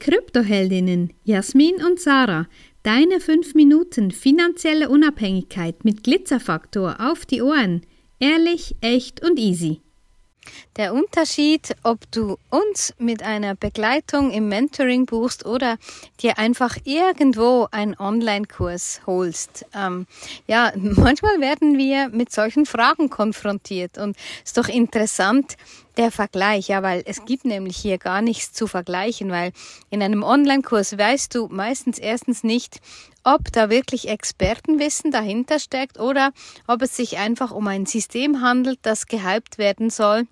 Kryptoheldinnen Jasmin und Sarah. Deine 5 Minuten finanzielle Unabhängigkeit mit Glitzerfaktor auf die Ohren. Ehrlich, echt und easy. Der Unterschied, ob du uns mit einer Begleitung im Mentoring buchst oder dir einfach irgendwo einen Online-Kurs holst. Ähm, ja, manchmal werden wir mit solchen Fragen konfrontiert und ist doch interessant, der Vergleich, ja, weil es gibt nämlich hier gar nichts zu vergleichen, weil in einem Online-Kurs weißt du meistens erstens nicht, ob da wirklich Expertenwissen dahinter steckt oder ob es sich einfach um ein System handelt, das gehypt werden soll.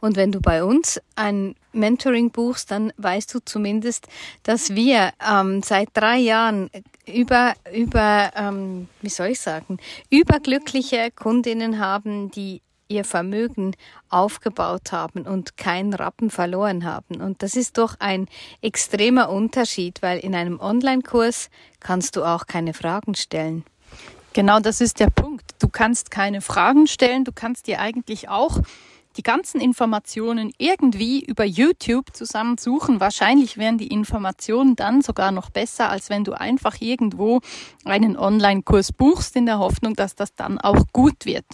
Und wenn du bei uns ein Mentoring buchst, dann weißt du zumindest, dass wir ähm, seit drei Jahren über, über ähm, wie soll ich sagen, überglückliche Kundinnen haben, die ihr Vermögen aufgebaut haben und keinen Rappen verloren haben. Und das ist doch ein extremer Unterschied, weil in einem Online-Kurs kannst du auch keine Fragen stellen. Genau, das ist der Punkt. Du kannst keine Fragen stellen, du kannst dir eigentlich auch die ganzen Informationen irgendwie über YouTube zusammensuchen. Wahrscheinlich wären die Informationen dann sogar noch besser, als wenn du einfach irgendwo einen Online-Kurs buchst in der Hoffnung, dass das dann auch gut wird.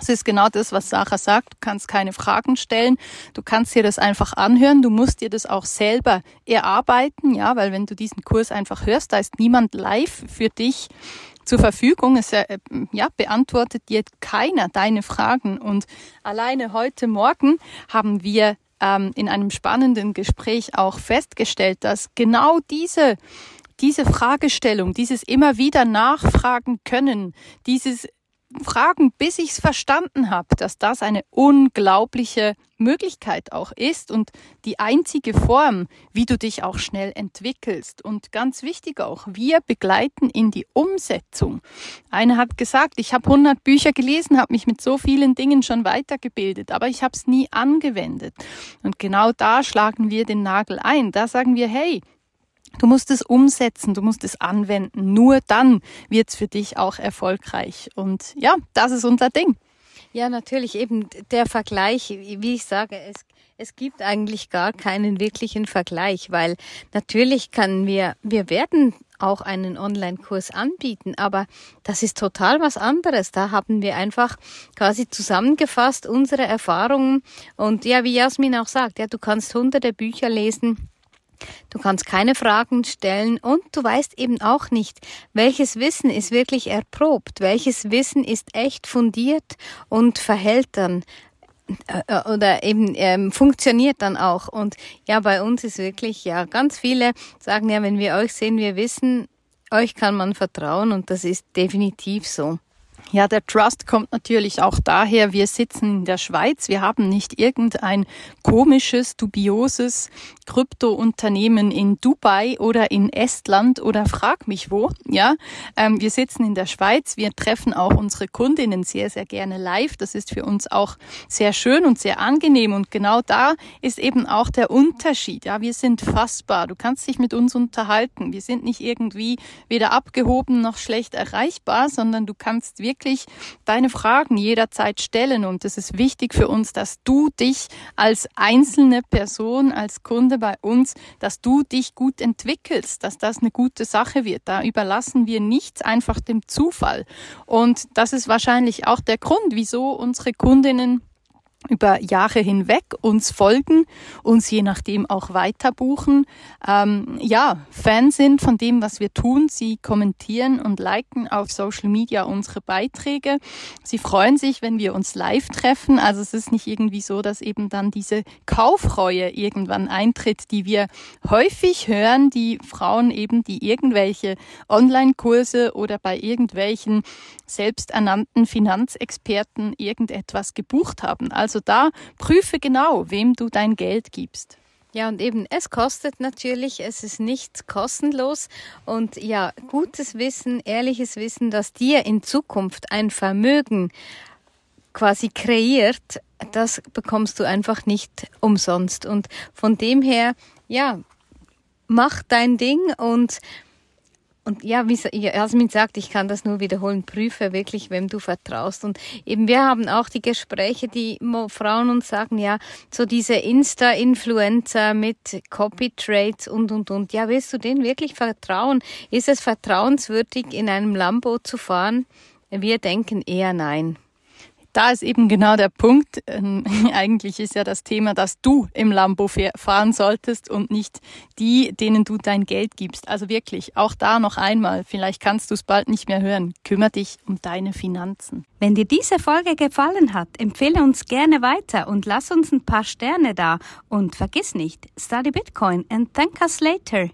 Das ist genau das, was Sarah sagt. Du kannst keine Fragen stellen. Du kannst dir das einfach anhören. Du musst dir das auch selber erarbeiten, ja, weil wenn du diesen Kurs einfach hörst, da ist niemand live für dich zur Verfügung. Es äh, ja, beantwortet dir keiner deine Fragen. Und alleine heute Morgen haben wir ähm, in einem spannenden Gespräch auch festgestellt, dass genau diese diese Fragestellung, dieses immer wieder nachfragen können, dieses fragen, bis ich es verstanden habe, dass das eine unglaubliche Möglichkeit auch ist und die einzige Form, wie du dich auch schnell entwickelst. Und ganz wichtig auch, wir begleiten in die Umsetzung. Einer hat gesagt, ich habe 100 Bücher gelesen, habe mich mit so vielen Dingen schon weitergebildet, aber ich habe es nie angewendet. Und genau da schlagen wir den Nagel ein. Da sagen wir, hey, Du musst es umsetzen, du musst es anwenden. Nur dann wird es für dich auch erfolgreich. Und ja, das ist unser Ding. Ja, natürlich eben der Vergleich, wie ich sage, es, es gibt eigentlich gar keinen wirklichen Vergleich, weil natürlich können wir, wir werden auch einen Online-Kurs anbieten, aber das ist total was anderes. Da haben wir einfach quasi zusammengefasst unsere Erfahrungen und ja, wie Jasmin auch sagt, ja, du kannst hunderte Bücher lesen Du kannst keine Fragen stellen und du weißt eben auch nicht, welches Wissen ist wirklich erprobt, welches Wissen ist echt fundiert und verhält dann äh, äh, oder eben ähm, funktioniert dann auch. Und ja, bei uns ist wirklich, ja, ganz viele sagen ja, wenn wir euch sehen, wir wissen, euch kann man vertrauen und das ist definitiv so. Ja, der Trust kommt natürlich auch daher, wir sitzen in der Schweiz, wir haben nicht irgendein komisches, dubioses Kryptounternehmen in Dubai oder in Estland oder frag mich wo. Ja, ähm, wir sitzen in der Schweiz, wir treffen auch unsere Kundinnen sehr, sehr gerne live. Das ist für uns auch sehr schön und sehr angenehm und genau da ist eben auch der Unterschied. Ja, wir sind fassbar. Du kannst dich mit uns unterhalten. Wir sind nicht irgendwie weder abgehoben noch schlecht erreichbar, sondern du kannst wirklich wirklich deine Fragen jederzeit stellen. Und es ist wichtig für uns, dass du dich als einzelne Person, als Kunde bei uns, dass du dich gut entwickelst, dass das eine gute Sache wird. Da überlassen wir nichts einfach dem Zufall. Und das ist wahrscheinlich auch der Grund, wieso unsere Kundinnen über Jahre hinweg uns folgen, uns je nachdem auch weiter buchen, ähm, ja, Fan sind von dem, was wir tun. Sie kommentieren und liken auf Social Media unsere Beiträge. Sie freuen sich, wenn wir uns live treffen. Also es ist nicht irgendwie so, dass eben dann diese Kaufreue irgendwann eintritt, die wir häufig hören, die Frauen eben, die irgendwelche Online-Kurse oder bei irgendwelchen selbsternannten Finanzexperten irgendetwas gebucht haben. Also da prüfe genau, wem du dein Geld gibst. Ja, und eben, es kostet natürlich, es ist nicht kostenlos. Und ja, gutes Wissen, ehrliches Wissen, dass dir in Zukunft ein Vermögen quasi kreiert, das bekommst du einfach nicht umsonst. Und von dem her, ja, mach dein Ding und und ja, wie Jasmin sagt, ich kann das nur wiederholen, prüfe wirklich, wem du vertraust. Und eben wir haben auch die Gespräche, die Frauen uns sagen, ja, so diese Insta-Influencer mit Copy-Trades und, und, und. Ja, willst du denen wirklich vertrauen? Ist es vertrauenswürdig, in einem Lambo zu fahren? Wir denken eher nein da ist eben genau der Punkt. Ähm, eigentlich ist ja das Thema, dass du im Lambo fahren solltest und nicht die, denen du dein Geld gibst. Also wirklich, auch da noch einmal, vielleicht kannst du es bald nicht mehr hören. Kümmer dich um deine Finanzen. Wenn dir diese Folge gefallen hat, empfehle uns gerne weiter und lass uns ein paar Sterne da. Und vergiss nicht, study Bitcoin and thank us later.